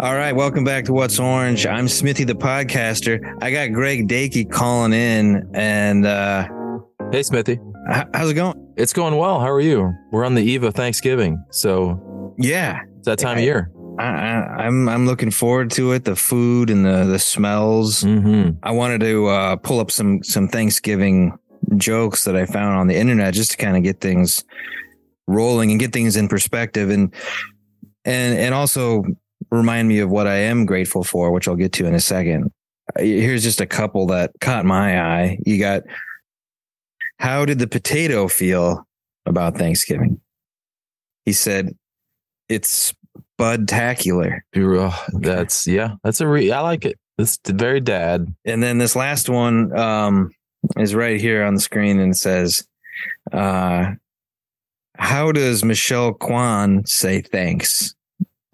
All right, welcome back to What's Orange. I'm Smithy the podcaster. I got Greg Dakey calling in, and uh, Hey, Smithy. h- how's it going? It's going well. How are you? We're on the eve of Thanksgiving, so Yeah, it's that time of year. I, I, I'm I'm looking forward to it. The food and the the smells. Mm-hmm. I wanted to uh, pull up some some Thanksgiving jokes that I found on the internet just to kind of get things rolling and get things in perspective, and and and also remind me of what I am grateful for, which I'll get to in a second. Uh, Here's just a couple that caught my eye. You got how did the potato feel about Thanksgiving? He said, "It's budtacular." That's yeah. That's a re. I like it. It's very dad. And then this last one um, is right here on the screen and says, uh, How does Michelle Kwan say thanks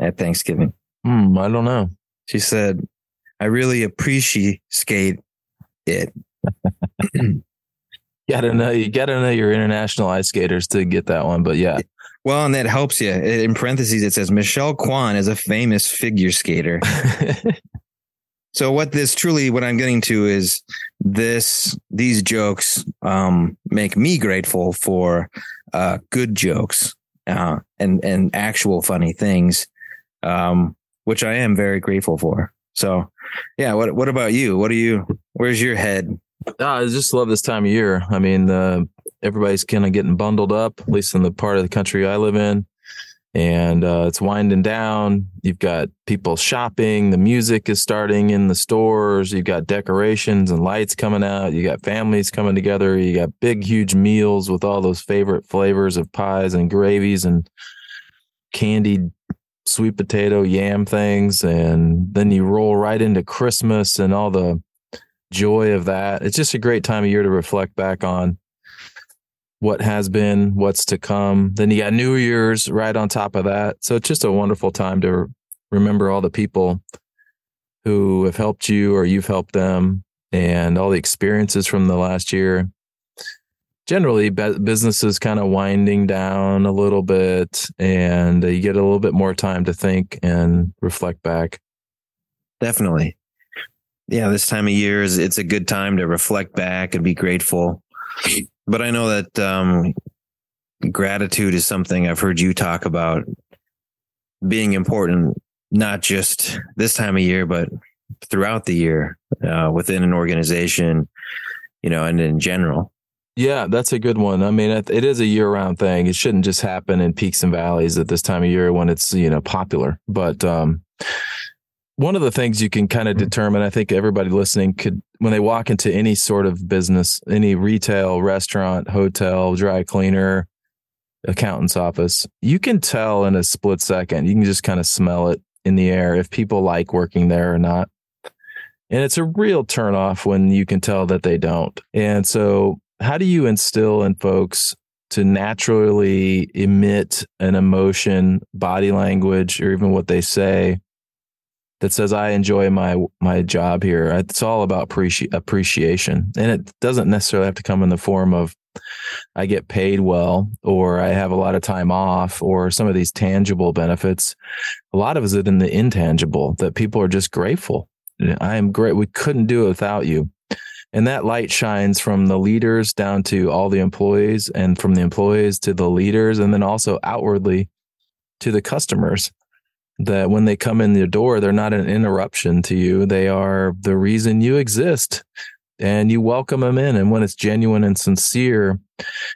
at Thanksgiving? Hmm. I don't know. She said, I really appreciate it. Gotta know. You gotta know your international ice skaters to get that one. But yeah. Well, and that helps you. In parentheses, it says Michelle Kwan is a famous figure skater. So what this truly, what I'm getting to is this, these jokes, um, make me grateful for, uh, good jokes, uh, and, and actual funny things, um, which I am very grateful for. So yeah. What, what about you? What do you, where's your head? Ah, I just love this time of year. I mean, uh, everybody's kind of getting bundled up, at least in the part of the country I live in. And uh, it's winding down. You've got people shopping. The music is starting in the stores. You've got decorations and lights coming out. You got families coming together. You got big, huge meals with all those favorite flavors of pies and gravies and candied sweet potato yam things. And then you roll right into Christmas and all the joy of that. It's just a great time of year to reflect back on what has been, what's to come. Then you got New Year's right on top of that. So it's just a wonderful time to remember all the people who have helped you or you've helped them and all the experiences from the last year. Generally, bu- businesses kind of winding down a little bit and you get a little bit more time to think and reflect back. Definitely. Yeah. This time of year is, it's a good time to reflect back and be grateful. But I know that, um, gratitude is something I've heard you talk about being important, not just this time of year, but throughout the year, uh, within an organization, you know, and in general. Yeah, that's a good one. I mean, it, is a year-round thing. It shouldn't just happen in peaks and valleys at this time of year when it's you know popular. But um, one of the things you can kind of determine, I think everybody listening could, when they walk into any sort of business, any retail, restaurant, hotel, dry cleaner, accountant's office, you can tell in a split second. You can just kind of smell it in the air if people like working there or not. And it's a real turnoff when you can tell that they don't. And so how do you instill in folks to naturally emit an emotion, body language, or even what they say that says, I enjoy my my job here? It's all about appreci- appreciation. And it doesn't necessarily have to come in the form of I get paid well or I have a lot of time off or some of these tangible benefits. A lot of it is in the intangible that people are just grateful. I am great. We couldn't do it without you. And that light shines from the leaders down to all the employees and from the employees to the leaders and then also outwardly to the customers that when they come in the door, they're not an interruption to you. They are the reason you exist and you welcome them in. And when it's genuine and sincere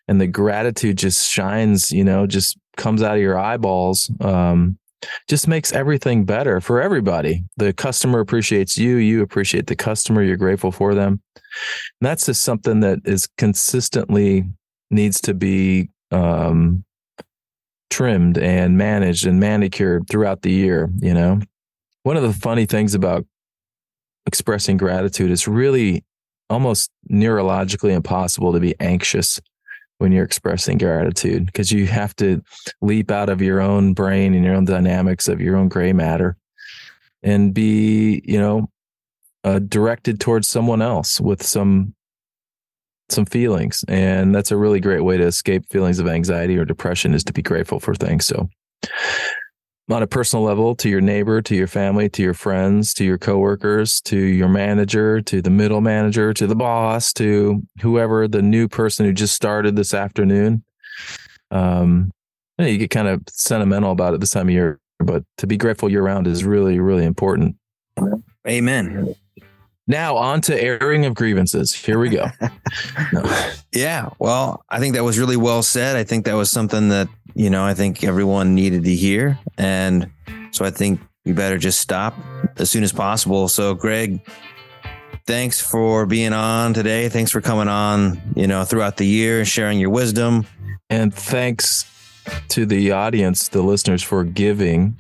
and the gratitude just shines, you know, just comes out of your eyeballs, um, just makes everything better for everybody. The customer appreciates you, you appreciate the customer, you're grateful for them. And that's just something that is consistently needs to be um, trimmed and managed and manicured throughout the year. You know, one of the funny things about expressing gratitude is really almost neurologically impossible to be anxious when you're expressing gratitude because you have to leap out of your own brain and your own dynamics of your own gray matter and be, you know, uh, directed towards someone else with some some feelings. And that's a really great way to escape feelings of anxiety or depression is to be grateful for things. So on a personal level to your neighbor, to your family, to your friends, to your coworkers, to your manager, to the middle manager, to the boss, to whoever the new person who just started this afternoon. Um, you, know, you get kind of sentimental about it this time of year, but to be grateful year round is really, really important. Amen. Now on to airing of grievances. Here we go. no. Yeah. Well, I think that was really well said. I think that was something that, you know, I think everyone needed to hear. And so I think we better just stop as soon as possible. So, Greg, thanks for being on today. Thanks for coming on, you know, throughout the year, sharing your wisdom. And thanks to the audience, the listeners, for giving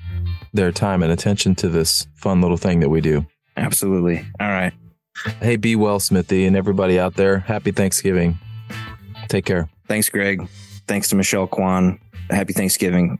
their time and attention to this fun little thing that we do. Absolutely. All right. Hey, be well, Smithy, and everybody out there. Happy Thanksgiving. Take care. Thanks, Greg. Thanks to Michelle Kwan. Happy Thanksgiving.